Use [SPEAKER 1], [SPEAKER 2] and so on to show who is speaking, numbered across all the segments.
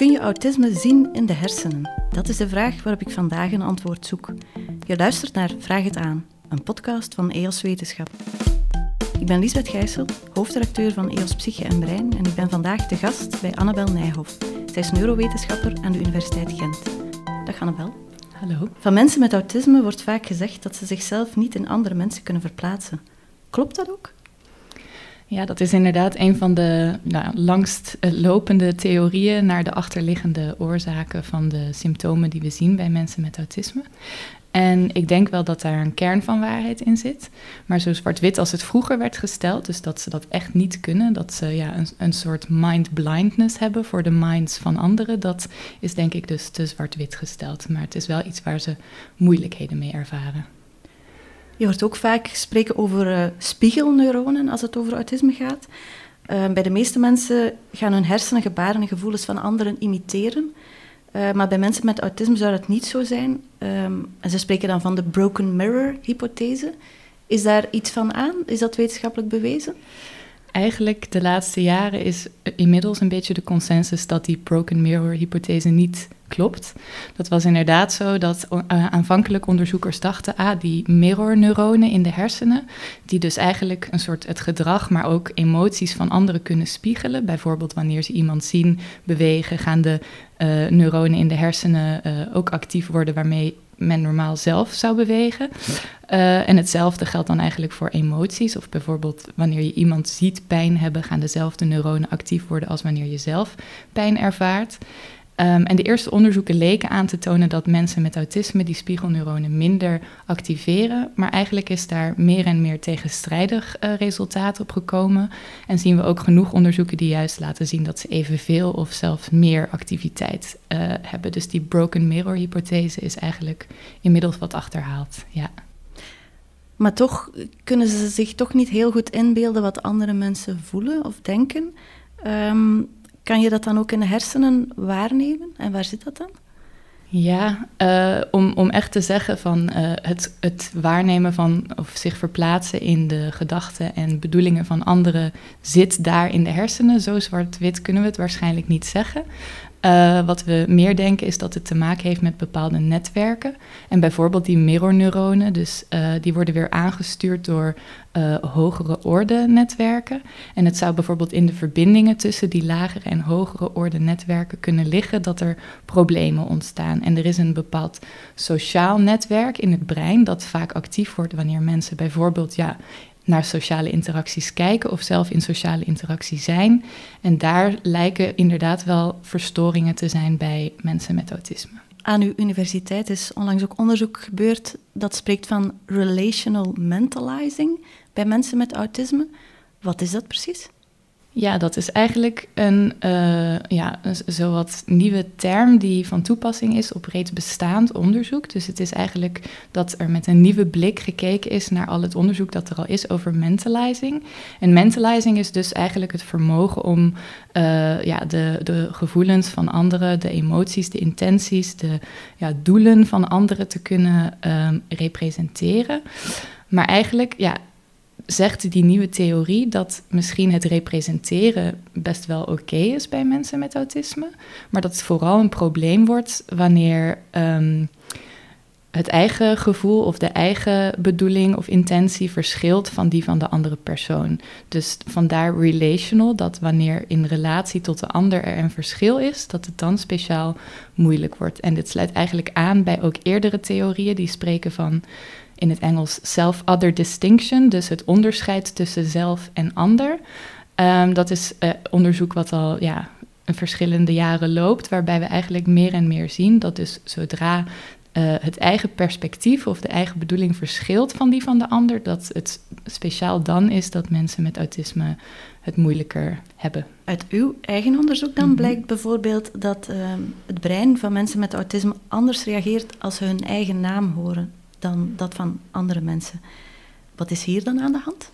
[SPEAKER 1] Kun je autisme zien in de hersenen? Dat is de vraag waarop ik vandaag een antwoord zoek. Je luistert naar Vraag het aan, een podcast van EOS Wetenschap. Ik ben Lisbeth Gijssel, hoofdredacteur van EOS Psyche en Brein en ik ben vandaag de gast bij Annabel Nijhoff. Zij is neurowetenschapper aan de Universiteit Gent. Dag Annabel.
[SPEAKER 2] Hallo.
[SPEAKER 1] Van mensen met autisme wordt vaak gezegd dat ze zichzelf niet in andere mensen kunnen verplaatsen. Klopt dat ook?
[SPEAKER 2] Ja, dat is inderdaad een van de nou, langst eh, lopende theorieën naar de achterliggende oorzaken van de symptomen die we zien bij mensen met autisme. En ik denk wel dat daar een kern van waarheid in zit. Maar zo zwart-wit als het vroeger werd gesteld, dus dat ze dat echt niet kunnen, dat ze ja, een, een soort mind blindness hebben voor de minds van anderen, dat is denk ik dus te zwart-wit gesteld. Maar het is wel iets waar ze moeilijkheden mee ervaren.
[SPEAKER 1] Je hoort ook vaak spreken over uh, spiegelneuronen als het over autisme gaat. Uh, bij de meeste mensen gaan hun hersenen gebaren en gevoelens van anderen imiteren. Uh, maar bij mensen met autisme zou dat niet zo zijn. Um, en ze spreken dan van de broken mirror-hypothese. Is daar iets van aan? Is dat wetenschappelijk bewezen?
[SPEAKER 2] Eigenlijk de laatste jaren is inmiddels een beetje de consensus dat die broken mirror-hypothese niet klopt. Dat was inderdaad zo dat uh, aanvankelijk onderzoekers dachten, ah, die mirrorneuronen in de hersenen, die dus eigenlijk een soort het gedrag, maar ook emoties van anderen kunnen spiegelen. Bijvoorbeeld wanneer ze iemand zien bewegen, gaan de uh, neuronen in de hersenen uh, ook actief worden waarmee men normaal zelf zou bewegen. Uh, en hetzelfde geldt dan eigenlijk voor emoties. Of bijvoorbeeld wanneer je iemand ziet pijn hebben, gaan dezelfde neuronen actief worden als wanneer je zelf pijn ervaart. Um, en de eerste onderzoeken leken aan te tonen dat mensen met autisme die spiegelneuronen minder activeren. Maar eigenlijk is daar meer en meer tegenstrijdig uh, resultaat op gekomen. En zien we ook genoeg onderzoeken die juist laten zien dat ze evenveel of zelfs meer activiteit uh, hebben. Dus die broken mirror hypothese is eigenlijk inmiddels wat achterhaald. Ja.
[SPEAKER 1] Maar toch kunnen ze zich toch niet heel goed inbeelden wat andere mensen voelen of denken. Um, kan je dat dan ook in de hersenen waarnemen? En waar zit dat dan?
[SPEAKER 2] Ja, uh, om, om echt te zeggen van uh, het, het waarnemen van of zich verplaatsen in de gedachten en bedoelingen van anderen zit daar in de hersenen. Zo zwart-wit kunnen we het waarschijnlijk niet zeggen. Uh, wat we meer denken is dat het te maken heeft met bepaalde netwerken. En bijvoorbeeld die mirrorneuronen, dus uh, die worden weer aangestuurd door uh, hogere orde netwerken. En het zou bijvoorbeeld in de verbindingen tussen die lagere en hogere orde netwerken kunnen liggen dat er problemen ontstaan. En er is een bepaald sociaal netwerk in het brein dat vaak actief wordt wanneer mensen bijvoorbeeld ja, naar sociale interacties kijken of zelf in sociale interactie zijn. En daar lijken inderdaad wel verstoringen te zijn bij mensen met autisme.
[SPEAKER 1] Aan uw universiteit is onlangs ook onderzoek gebeurd dat spreekt van relational mentalizing bij mensen met autisme. Wat is dat precies?
[SPEAKER 2] Ja, dat is eigenlijk een, uh, ja, een zowat nieuwe term die van toepassing is op reeds bestaand onderzoek. Dus het is eigenlijk dat er met een nieuwe blik gekeken is naar al het onderzoek dat er al is over mentalizing. En mentalizing is dus eigenlijk het vermogen om uh, ja, de, de gevoelens van anderen, de emoties, de intenties, de ja, doelen van anderen te kunnen um, representeren. Maar eigenlijk, ja, zegt die nieuwe theorie dat misschien het representeren best wel oké is bij mensen met autisme, maar dat het vooral een probleem wordt wanneer um, het eigen gevoel of de eigen bedoeling of intentie verschilt van die van de andere persoon. Dus vandaar relational, dat wanneer in relatie tot de ander er een verschil is, dat het dan speciaal moeilijk wordt. En dit sluit eigenlijk aan bij ook eerdere theorieën die spreken van in het Engels self-other distinction, dus het onderscheid tussen zelf en ander. Um, dat is uh, onderzoek wat al ja, een verschillende jaren loopt, waarbij we eigenlijk meer en meer zien dat dus zodra uh, het eigen perspectief of de eigen bedoeling verschilt van die van de ander, dat het speciaal dan is dat mensen met autisme het moeilijker hebben.
[SPEAKER 1] Uit uw eigen onderzoek dan mm -hmm. blijkt bijvoorbeeld dat uh, het brein van mensen met autisme anders reageert als ze hun eigen naam horen dan dat van andere mensen. Wat is hier dan aan de hand?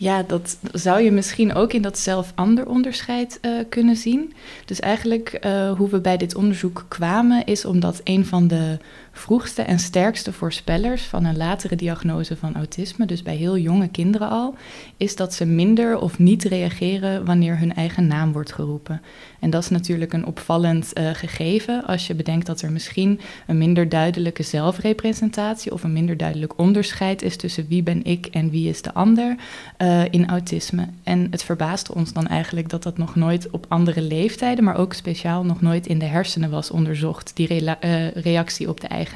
[SPEAKER 2] Ja, dat zou je misschien ook in dat zelf-ander onderscheid uh, kunnen zien. Dus eigenlijk uh, hoe we bij dit onderzoek kwamen, is omdat een van de vroegste en sterkste voorspellers van een latere diagnose van autisme, dus bij heel jonge kinderen al, is dat ze minder of niet reageren wanneer hun eigen naam wordt geroepen. En dat is natuurlijk een opvallend uh, gegeven als je bedenkt dat er misschien een minder duidelijke zelfrepresentatie of een minder duidelijk onderscheid is tussen wie ben ik en wie is de ander uh, in autisme. En het verbaasde ons dan eigenlijk dat dat nog nooit op andere leeftijden, maar ook speciaal nog nooit in de hersenen was onderzocht, die re uh, reactie op de eigen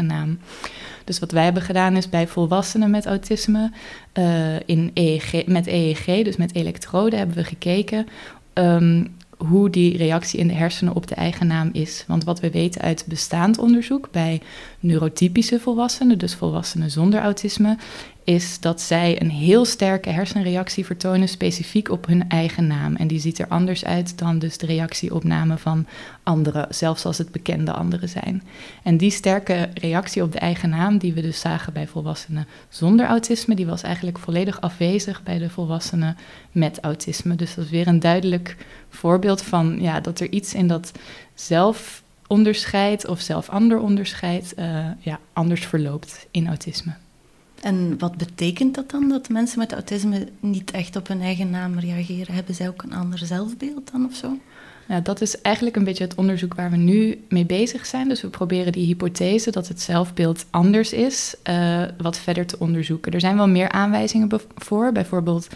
[SPEAKER 2] Dus wat wij hebben gedaan is bij volwassenen met autisme uh, in EEG, met EEG, dus met elektroden, hebben we gekeken um, hoe die reactie in de hersenen op de eigen naam is. Want wat we weten uit bestaand onderzoek bij neurotypische volwassenen, dus volwassenen zonder autisme, is dat zij een heel sterke hersenreactie vertonen specifiek op hun eigen naam. En die ziet er anders uit dan dus de reactie op namen van anderen, zelfs als het bekende anderen zijn. En die sterke reactie op de eigen naam, die we dus zagen bij volwassenen zonder autisme, die was eigenlijk volledig afwezig bij de volwassenen met autisme. Dus dat is weer een duidelijk voorbeeld van ja, dat er iets in dat zelfonderscheid of zelf-ander onderscheid ja, anders verloopt in autisme.
[SPEAKER 1] En wat betekent dat dan, dat mensen met autisme niet echt op hun eigen naam reageren? Hebben zij ook een ander zelfbeeld dan of zo?
[SPEAKER 2] Ja, dat is eigenlijk een beetje het onderzoek waar we nu mee bezig zijn. Dus we proberen die hypothese dat het zelfbeeld anders is, uh, wat verder te onderzoeken. Er zijn wel meer aanwijzingen voor. Bijvoorbeeld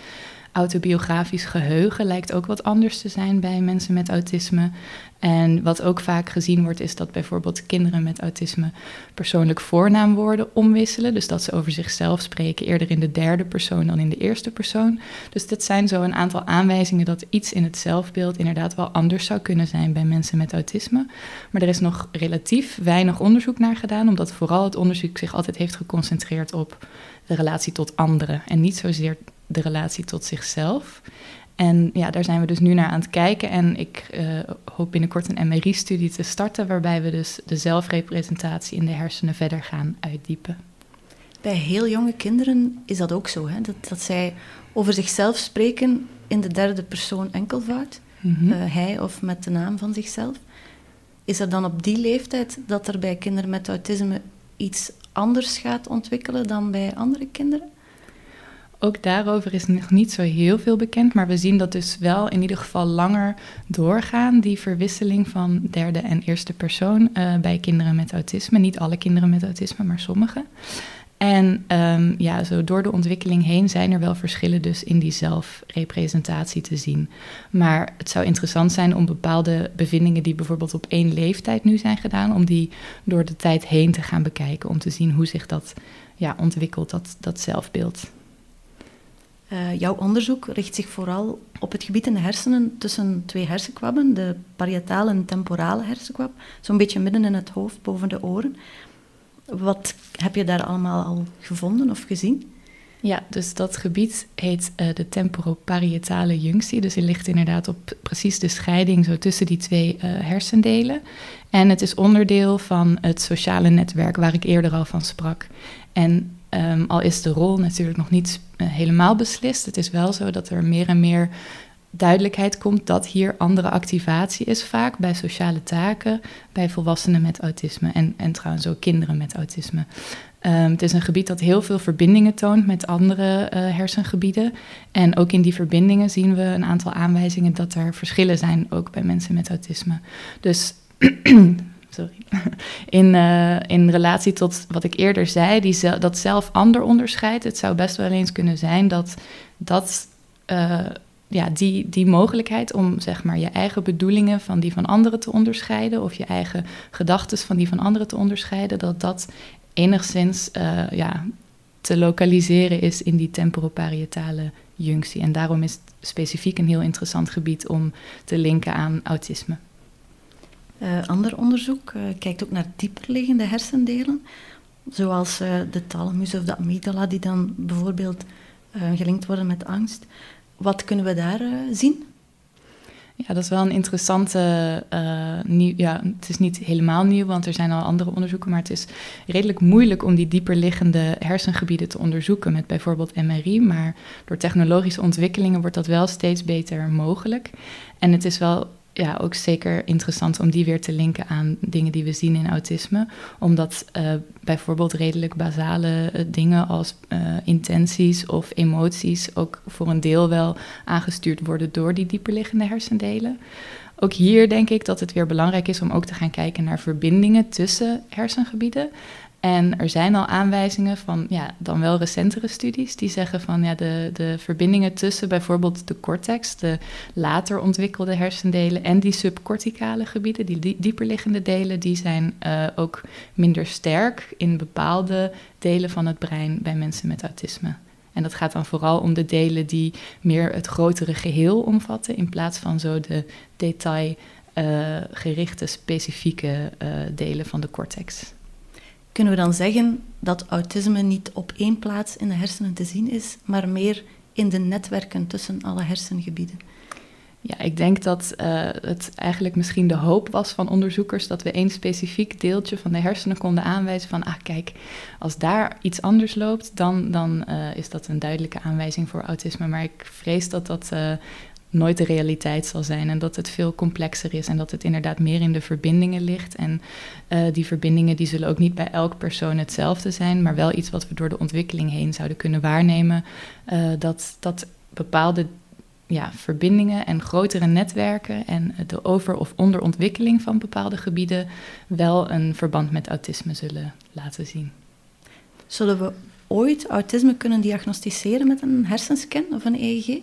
[SPEAKER 2] autobiografisch geheugen lijkt ook wat anders te zijn bij mensen met autisme. En wat ook vaak gezien wordt, is dat bijvoorbeeld kinderen met autisme persoonlijk voornaamwoorden omwisselen. Dus dat ze over zichzelf spreken eerder in de derde persoon dan in de eerste persoon. Dus dit zijn zo een aantal aanwijzingen dat iets in het zelfbeeld inderdaad wel anders zou kunnen zijn bij mensen met autisme. Maar er is nog relatief weinig onderzoek naar gedaan, omdat vooral het onderzoek zich altijd heeft geconcentreerd op de relatie tot anderen en niet zozeer de relatie tot zichzelf. En ja, daar zijn we dus nu naar aan het kijken. En ik uh, hoop binnenkort een MRI-studie te starten, waarbij we dus de zelfrepresentatie in de hersenen verder gaan uitdiepen.
[SPEAKER 1] Bij heel jonge kinderen is dat ook zo, hè? Dat, dat zij over zichzelf spreken in de derde persoon enkelvoud, mm -hmm. uh, hij of met de naam van zichzelf. Is er dan op die leeftijd dat er bij kinderen met autisme iets anders gaat ontwikkelen dan bij andere kinderen?
[SPEAKER 2] Ook daarover is nog niet zo heel veel bekend, maar we zien dat dus wel in ieder geval langer doorgaan, die verwisseling van derde en eerste persoon uh, bij kinderen met autisme. Niet alle kinderen met autisme, maar sommige. En um, ja, zo door de ontwikkeling heen zijn er wel verschillen dus in die zelfrepresentatie te zien. Maar het zou interessant zijn om bepaalde bevindingen die bijvoorbeeld op één leeftijd nu zijn gedaan, om die door de tijd heen te gaan bekijken, om te zien hoe zich dat ja, ontwikkelt, dat, dat zelfbeeld.
[SPEAKER 1] Uh, jouw onderzoek richt zich vooral op het gebied in de hersenen tussen twee hersenkwabben, de parietale en temporale hersenkwab, zo'n beetje midden in het hoofd, boven de oren. Wat heb je daar allemaal al gevonden of gezien?
[SPEAKER 2] Ja, dus dat gebied heet uh, de temporoparietale junctie. Dus het ligt inderdaad op precies de scheiding zo tussen die twee uh, hersendelen. En het is onderdeel van het sociale netwerk waar ik eerder al van sprak. En Um, al is de rol natuurlijk nog niet uh, helemaal beslist. Het is wel zo dat er meer en meer duidelijkheid komt dat hier andere activatie is, vaak bij sociale taken, bij volwassenen met autisme en, en trouwens ook kinderen met autisme. Um, het is een gebied dat heel veel verbindingen toont met andere uh, hersengebieden. En ook in die verbindingen zien we een aantal aanwijzingen dat er verschillen zijn, ook bij mensen met autisme. Dus in, uh, in relatie tot wat ik eerder zei, die dat zelf-ander onderscheid. Het zou best wel eens kunnen zijn dat, dat uh, ja, die, die mogelijkheid om zeg maar, je eigen bedoelingen van die van anderen te onderscheiden, of je eigen gedachten van die van anderen te onderscheiden, dat dat enigszins uh, ja, te lokaliseren is in die temporoparietale junctie. En daarom is het specifiek een heel interessant gebied om te linken aan autisme.
[SPEAKER 1] Uh, ander onderzoek uh, kijkt ook naar dieperliggende hersendelen, zoals uh, de thalamus of de amygdala, die dan bijvoorbeeld gelinkt worden met angst. Wat kunnen we daar zien?
[SPEAKER 2] Ja, dat is wel een interessante nieuw. Ja, het is niet helemaal nieuw, want er zijn al andere onderzoeken, maar het is redelijk moeilijk om die dieperliggende hersengebieden te onderzoeken met bijvoorbeeld MRI. Maar door technologische ontwikkelingen wordt dat wel steeds beter mogelijk. En het is wel ja, ook zeker interessant om die weer te linken aan dingen die we zien in autisme. Omdat uh, bijvoorbeeld redelijk basale uh, dingen als uh, intenties of emoties ook voor een deel wel aangestuurd worden door die dieperliggende hersendelen. Ook hier denk ik dat het weer belangrijk is om ook te gaan kijken naar verbindingen tussen hersengebieden. En er zijn al aanwijzingen van ja, dan wel recentere studies die zeggen van ja, de, de verbindingen tussen bijvoorbeeld de cortex, de later ontwikkelde hersendelen en die subcorticale gebieden, die, die dieperliggende delen, die zijn uh, ook minder sterk in bepaalde delen van het brein bij mensen met autisme. En dat gaat dan vooral om de delen die meer het grotere geheel omvatten, in plaats van zo de detailgerichte, uh, specifieke uh, delen van de cortex.
[SPEAKER 1] Kunnen we dan zeggen dat autisme niet op één plaats in de hersenen te zien is, maar meer in de netwerken tussen alle hersengebieden?
[SPEAKER 2] Ja, ik denk dat uh, het eigenlijk misschien de hoop was van onderzoekers dat we één specifiek deeltje van de hersenen konden aanwijzen van, ah kijk, als daar iets anders loopt, dan, dan uh, is dat een duidelijke aanwijzing voor autisme. Maar ik vrees dat dat uh, nooit de realiteit zal zijn en dat het veel complexer is en dat het inderdaad meer in de verbindingen ligt. En uh, die verbindingen die zullen ook niet bij elk persoon hetzelfde zijn, maar wel iets wat we door de ontwikkeling heen zouden kunnen waarnemen. Uh, dat, dat bepaalde ja, verbindingen en grotere netwerken en de over- of onderontwikkeling van bepaalde gebieden wel een verband met autisme zullen laten zien.
[SPEAKER 1] Zullen we ooit autisme kunnen diagnosticeren met een hersenscan of een EEG?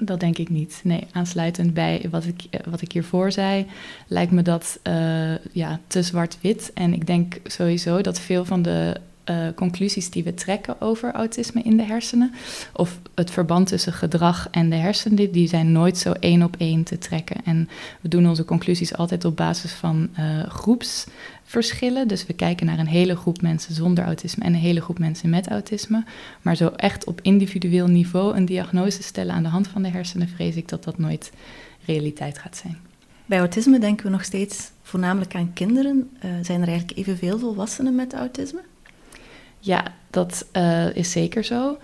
[SPEAKER 2] Dat denk ik niet. Nee, aansluitend bij wat ik, wat ik hiervoor zei, lijkt me dat uh, ja, te zwart-wit. En ik denk sowieso dat veel van de uh, conclusies die we trekken over autisme in de hersenen, of het verband tussen gedrag en de hersenen, die zijn nooit zo één op één te trekken. En we doen onze conclusies altijd op basis van uh, groepsverschillen. Dus we kijken naar een hele groep mensen zonder autisme en een hele groep mensen met autisme. Maar zo echt op individueel niveau een diagnose stellen aan de hand van de hersenen, vrees ik dat dat nooit realiteit gaat zijn.
[SPEAKER 1] Bij autisme denken we nog steeds voornamelijk aan kinderen. Uh, zijn er eigenlijk evenveel volwassenen met autisme?
[SPEAKER 2] Ja, dat uh, is zeker zo.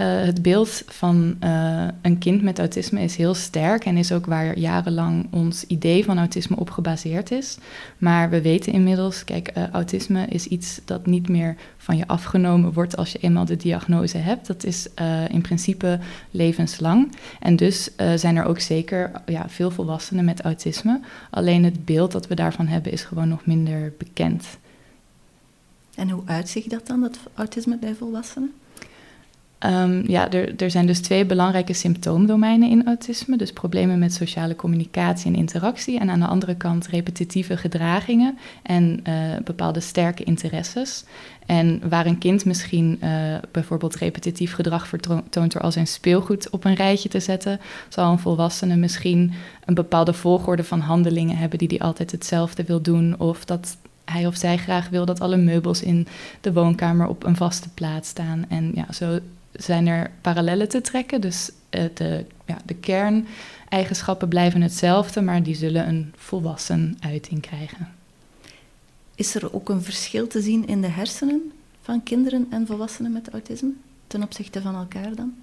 [SPEAKER 2] Uh, het beeld van uh, een kind met autisme is heel sterk en is ook waar jarenlang ons idee van autisme op gebaseerd is. Maar we weten inmiddels, kijk, autisme is iets dat niet meer van je afgenomen wordt als je eenmaal de diagnose hebt. Dat is in principe levenslang. En dus zijn er ook zeker ja, veel volwassenen met autisme. Alleen het beeld dat we daarvan hebben is gewoon nog minder bekend.
[SPEAKER 1] En hoe uitzicht dat dan, dat autisme bij volwassenen?
[SPEAKER 2] Um, ja, er, er zijn dus twee belangrijke symptoomdomeinen in autisme. Dus problemen met sociale communicatie en interactie. En aan de andere kant repetitieve gedragingen en uh, bepaalde sterke interesses. En waar een kind misschien uh, bijvoorbeeld repetitief gedrag vertoont door al zijn speelgoed op een rijtje te zetten, zal een volwassene misschien een bepaalde volgorde van handelingen hebben die hij altijd hetzelfde wil doen. Of dat hij of zij graag wil dat alle meubels in de woonkamer op een vaste plaats staan. En ja, zo zijn er parallellen te trekken. Dus uh, de, ja, de kerneigenschappen blijven hetzelfde, maar die zullen een volwassen uiting krijgen.
[SPEAKER 1] Is er ook een verschil te zien in de hersenen van kinderen en volwassenen met autisme ten opzichte van elkaar dan?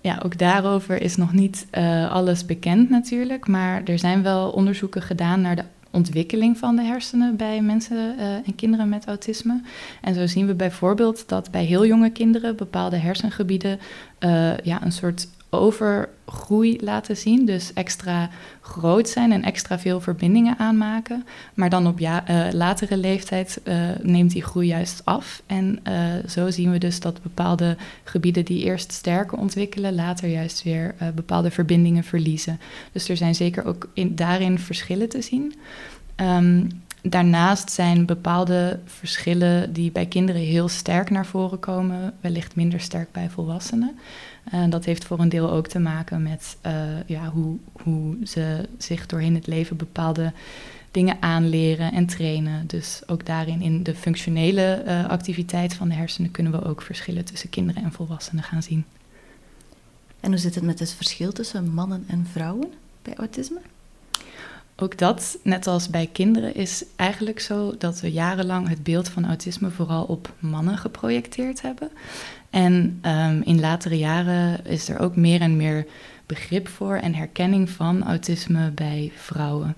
[SPEAKER 2] Ja, ook daarover is nog niet uh, alles bekend natuurlijk, maar er zijn wel onderzoeken gedaan naar de ontwikkeling van de hersenen bij mensen uh, en kinderen met autisme. En zo zien we bijvoorbeeld dat bij heel jonge kinderen bepaalde hersengebieden uh, ja, een soort overgroei laten zien. Dus extra groot zijn en extra veel verbindingen aanmaken. Maar dan op ja, uh, latere leeftijd uh, neemt die groei juist af. En uh, zo zien we dus dat bepaalde gebieden die eerst sterker ontwikkelen, later juist weer bepaalde verbindingen verliezen. Dus er zijn zeker ook in, daarin verschillen te zien. Um, Daarnaast zijn bepaalde verschillen die bij kinderen heel sterk naar voren komen, wellicht minder sterk bij volwassenen. Uh, dat heeft voor een deel ook te maken met uh, ja, hoe, hoe ze zich doorheen het leven bepaalde dingen aanleren en trainen. Dus ook daarin in de functionele uh, activiteit van de hersenen kunnen we ook verschillen tussen kinderen en volwassenen gaan zien.
[SPEAKER 1] En hoe zit het met het verschil tussen mannen en vrouwen bij autisme?
[SPEAKER 2] Ook dat, net als bij kinderen, is eigenlijk zo dat we jarenlang het beeld van autisme vooral op mannen geprojecteerd hebben. En um, in latere jaren is er ook meer en meer begrip voor en herkenning van autisme bij vrouwen.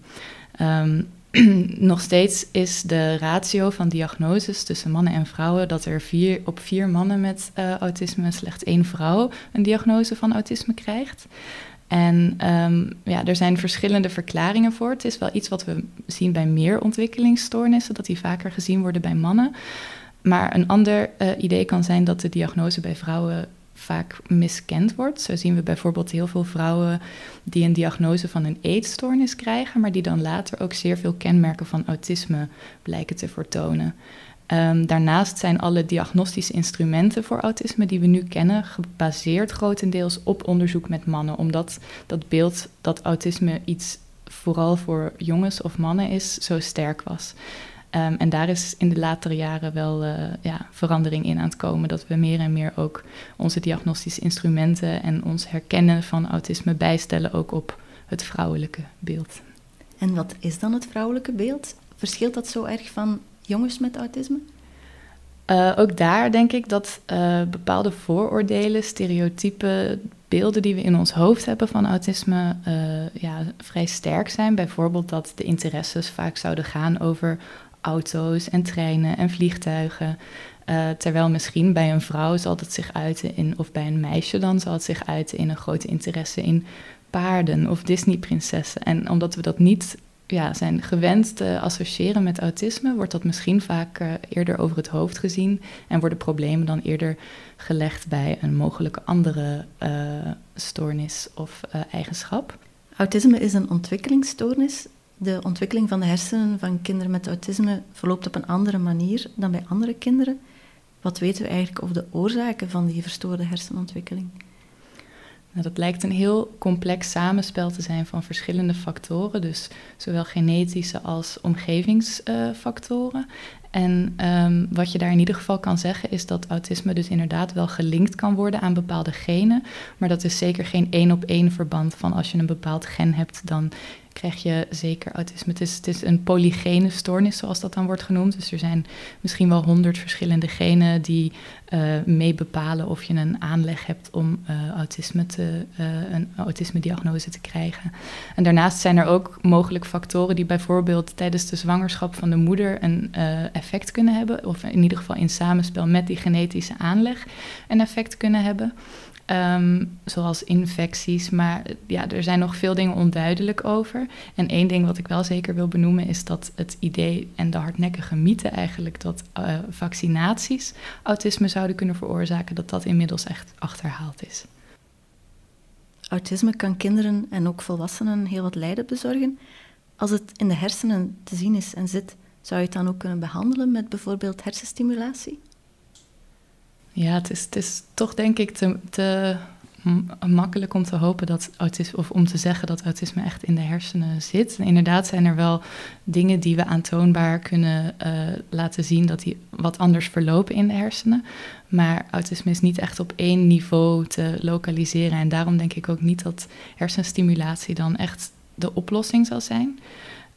[SPEAKER 2] Ehm, nog steeds is de ratio van diagnoses tussen mannen en vrouwen dat er vier, op vier mannen met uh, autisme slechts één vrouw een diagnose van autisme krijgt. En um, ja, er zijn verschillende verklaringen voor. Het is wel iets wat we zien bij meer ontwikkelingsstoornissen, dat die vaker gezien worden bij mannen. Maar een ander uh, idee kan zijn dat de diagnose bij vrouwen vaak miskend wordt. Zo zien we bijvoorbeeld heel veel vrouwen die een diagnose van een eetstoornis krijgen, maar die dan later ook zeer veel kenmerken van autisme blijken te vertonen. Um, daarnaast zijn alle diagnostische instrumenten voor autisme die we nu kennen gebaseerd grotendeels op onderzoek met mannen, omdat dat beeld dat autisme iets vooral voor jongens of mannen is, zo sterk was. Um, en daar is in de latere jaren wel uh, ja, verandering in aan het komen. Dat we meer en meer ook onze diagnostische instrumenten en ons herkennen van autisme bijstellen ook op het vrouwelijke beeld.
[SPEAKER 1] En wat is dan het vrouwelijke beeld? Verschilt dat zo erg van jongens met autisme?
[SPEAKER 2] Uh, ook daar denk ik dat uh, bepaalde vooroordelen, stereotypen, beelden die we in ons hoofd hebben van autisme uh, ja, vrij sterk zijn. Bijvoorbeeld dat de interesses vaak zouden gaan over auto's en treinen en vliegtuigen. Uh, terwijl misschien bij een vrouw zal het zich uiten in, of bij een meisje dan zal het zich uiten in een grote interesse in paarden of Disney-prinsessen. En omdat we dat niet ja, zijn gewend te associëren met autisme, wordt dat misschien vaak uh, eerder over het hoofd gezien en worden problemen dan eerder gelegd bij een mogelijke andere uh, stoornis of eigenschap.
[SPEAKER 1] Autisme is een ontwikkelingsstoornis de ontwikkeling van de hersenen van kinderen met autisme verloopt op een andere manier dan bij andere kinderen. Wat weten we eigenlijk over de oorzaken van die verstoorde hersenontwikkeling?
[SPEAKER 2] Nou, dat lijkt een heel complex samenspel te zijn van verschillende factoren, dus zowel genetische als omgevingsfactoren. en um, wat je daar in ieder geval kan zeggen is dat autisme dus inderdaad wel gelinkt kan worden aan bepaalde genen, maar dat is zeker geen één op één verband van als je een bepaald gen hebt, dan krijg je zeker autisme. Het is, het is een polygene stoornis, zoals dat dan wordt genoemd. Dus er zijn misschien wel honderd verschillende genen die uh, mee bepalen of je een aanleg hebt om uh, autisme te, uh, een autisme-diagnose te krijgen. En daarnaast zijn er ook mogelijk factoren die bijvoorbeeld tijdens de zwangerschap van de moeder een effect kunnen hebben, of in ieder geval in samenspel met die genetische aanleg een effect kunnen hebben. Um, zoals infecties. Maar ja, er zijn nog veel dingen onduidelijk over. En één ding wat ik wel zeker wil benoemen is dat het idee en de hardnekkige mythe eigenlijk dat uh, vaccinaties autisme zouden kunnen veroorzaken, dat dat inmiddels echt achterhaald is.
[SPEAKER 1] Autisme kan kinderen en ook volwassenen heel wat lijden bezorgen. Als het in de hersenen te zien is en zit, zou je het dan ook kunnen behandelen met bijvoorbeeld hersenstimulatie?
[SPEAKER 2] Ja, het is, het is toch denk ik te, te makkelijk om te hopen dat autisme, of om te zeggen dat autisme echt in de hersenen zit. Inderdaad zijn er wel dingen die we aantoonbaar kunnen uh, laten zien dat die wat anders verlopen in de hersenen. Maar autisme is niet echt op één niveau te lokaliseren. En daarom denk ik ook niet dat hersenstimulatie dan echt de oplossing zal zijn.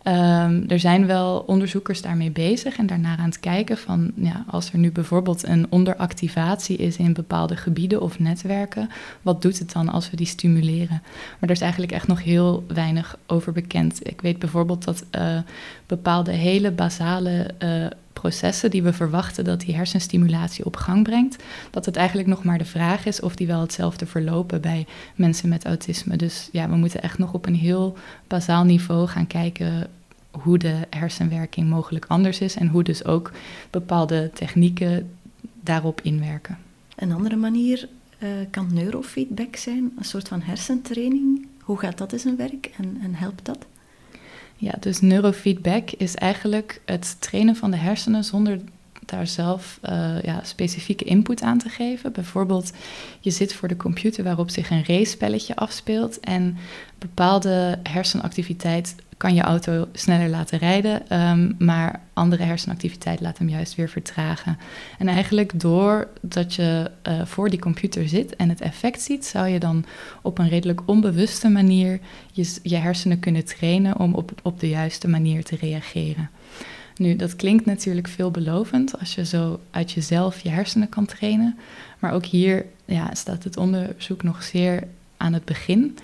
[SPEAKER 2] Um, er zijn wel onderzoekers daarmee bezig en daarnaar aan het kijken van ja, als er nu bijvoorbeeld een onderactivatie is in bepaalde gebieden of netwerken, wat doet het dan als we die stimuleren? Maar er is eigenlijk echt nog heel weinig over bekend. Ik weet bijvoorbeeld dat uh, bepaalde hele basale uh, processen die we verwachten dat die hersenstimulatie op gang brengt, dat het eigenlijk nog maar de vraag is of die wel hetzelfde verlopen bij mensen met autisme. Dus ja, we moeten echt nog op een heel basaal niveau gaan kijken hoe de hersenwerking mogelijk anders is en hoe dus ook bepaalde technieken daarop inwerken.
[SPEAKER 1] Een andere manier uh, kan neurofeedback zijn, een soort van hersentraining. Hoe gaat dat in zijn werk en, en helpt dat?
[SPEAKER 2] Ja, dus neurofeedback is eigenlijk het trainen van de hersenen zonder daar zelf uh, ja, specifieke input aan te geven. Bijvoorbeeld, je zit voor de computer waarop zich een race-spelletje afspeelt en bepaalde hersenactiviteit kan je auto sneller laten rijden, um, maar andere hersenactiviteit laat hem juist weer vertragen. En eigenlijk doordat je uh, voor die computer zit en het effect ziet, zou je dan op een redelijk onbewuste manier je, je hersenen kunnen trainen om op, op de juiste manier te reageren. Nu, dat klinkt natuurlijk veelbelovend als je zo uit jezelf je hersenen kan trainen. Maar ook hier ja, staat het onderzoek nog zeer aan het begin.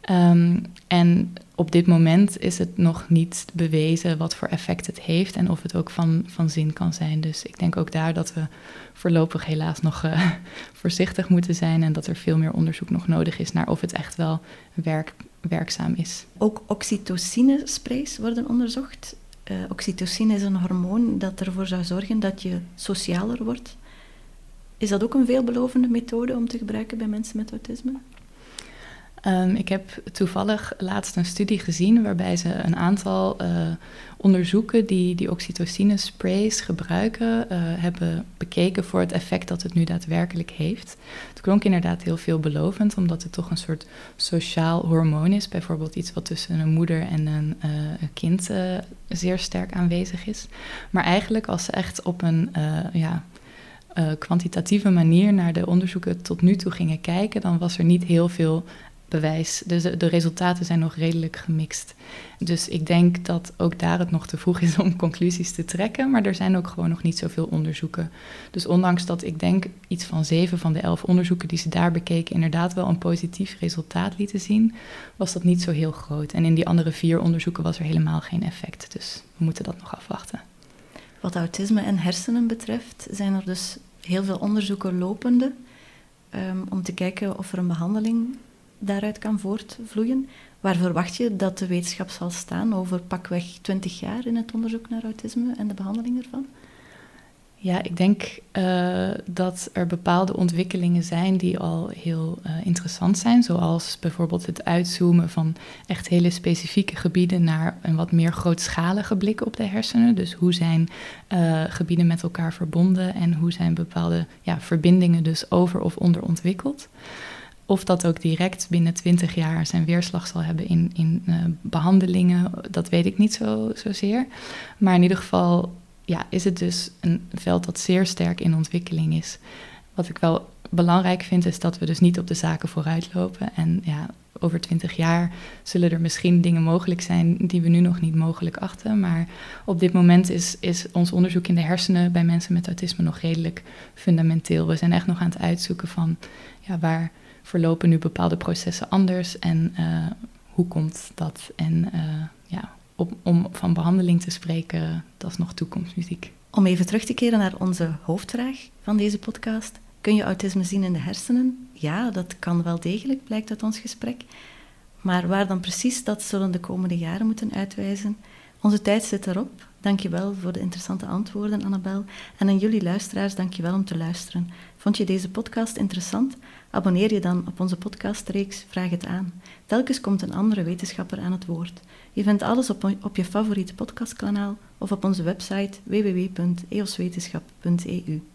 [SPEAKER 2] Ehm, en op dit moment is het nog niet bewezen wat voor effect het heeft en of het ook van, van zin kan zijn. Dus ik denk ook daar dat we voorlopig helaas nog uh, voorzichtig moeten zijn en dat er veel meer onderzoek nog nodig is naar of het echt wel werk, werkzaam is.
[SPEAKER 1] Ook oxytocine-sprays worden onderzocht. Uh, oxytocine is een hormoon dat ervoor zou zorgen dat je socialer wordt. Is dat ook een veelbelovende methode om te gebruiken bij mensen met autisme?
[SPEAKER 2] Um, ik heb toevallig laatst een studie gezien waarbij ze een aantal uh, onderzoeken die die oxytocine sprays gebruiken, uh, hebben bekeken voor het effect dat het nu daadwerkelijk heeft. Het klonk inderdaad heel veelbelovend, omdat het toch een soort sociaal hormoon is. Bijvoorbeeld iets wat tussen een moeder en een, een kind zeer sterk aanwezig is. Maar eigenlijk als ze echt op een ja, kwantitatieve manier naar de onderzoeken tot nu toe gingen kijken, dan was er niet heel veel bewijs. Dus de, de, resultaten zijn nog redelijk gemixt. Dus ik denk dat ook daar het nog te vroeg is om conclusies te trekken. Maar er zijn ook gewoon nog niet zoveel onderzoeken. Dus ondanks dat ik denk iets van zeven van de elf onderzoeken die ze daar bekeken inderdaad wel een positief resultaat lieten zien, was dat niet zo heel groot. En in die andere vier onderzoeken was er helemaal geen effect. Dus we moeten dat nog afwachten.
[SPEAKER 1] Wat autisme en hersenen betreft, zijn er dus heel veel onderzoeken lopende. Um, om te kijken of er een behandeling daaruit kan voortvloeien. Waar verwacht je dat de wetenschap zal staan over pakweg 20 jaar in het onderzoek naar autisme en de behandeling ervan?
[SPEAKER 2] Ja, ik denk uh, dat er bepaalde ontwikkelingen zijn die al heel uh, interessant zijn. Zoals bijvoorbeeld het uitzoomen van echt hele specifieke gebieden naar een wat meer grootschalige blik op de hersenen. Dus hoe zijn uh, gebieden met elkaar verbonden en hoe zijn bepaalde ja, verbindingen dus over of onderontwikkeld. Of dat ook direct binnen 20 jaar zijn weerslag zal hebben in, in uh, behandelingen, dat weet ik niet zo, zozeer. Maar in ieder geval ja, is het dus een veld dat zeer sterk in ontwikkeling is. Wat ik wel belangrijk vind, is dat we dus niet op de zaken vooruitlopen. En ja, over 20 jaar zullen er misschien dingen mogelijk zijn die we nu nog niet mogelijk achten. Maar op dit moment is, is ons onderzoek in de hersenen bij mensen met autisme nog redelijk fundamenteel. We zijn echt nog aan het uitzoeken van ja, waar verlopen nu bepaalde processen anders en uh, hoe komt dat? En uh, ja, op, om van behandeling te spreken, dat is nog toekomstmuziek.
[SPEAKER 1] Om even terug te keren naar onze hoofdvraag van deze podcast. Kun je autisme zien in de hersenen? Ja, dat kan wel degelijk, blijkt uit ons gesprek. Maar waar dan precies, dat zullen de komende jaren moeten uitwijzen. Onze tijd zit erop. Dankjewel voor de interessante antwoorden, Annabel. En aan jullie luisteraars, dankjewel om te luisteren. Vond je deze podcast interessant? Abonneer je dan op onze podcastreeks Vraag het aan. Telkens komt een andere wetenschapper aan het woord. Je vindt alles op, op je favoriete podcastkanaal of op onze website www.eoswetenschap.eu.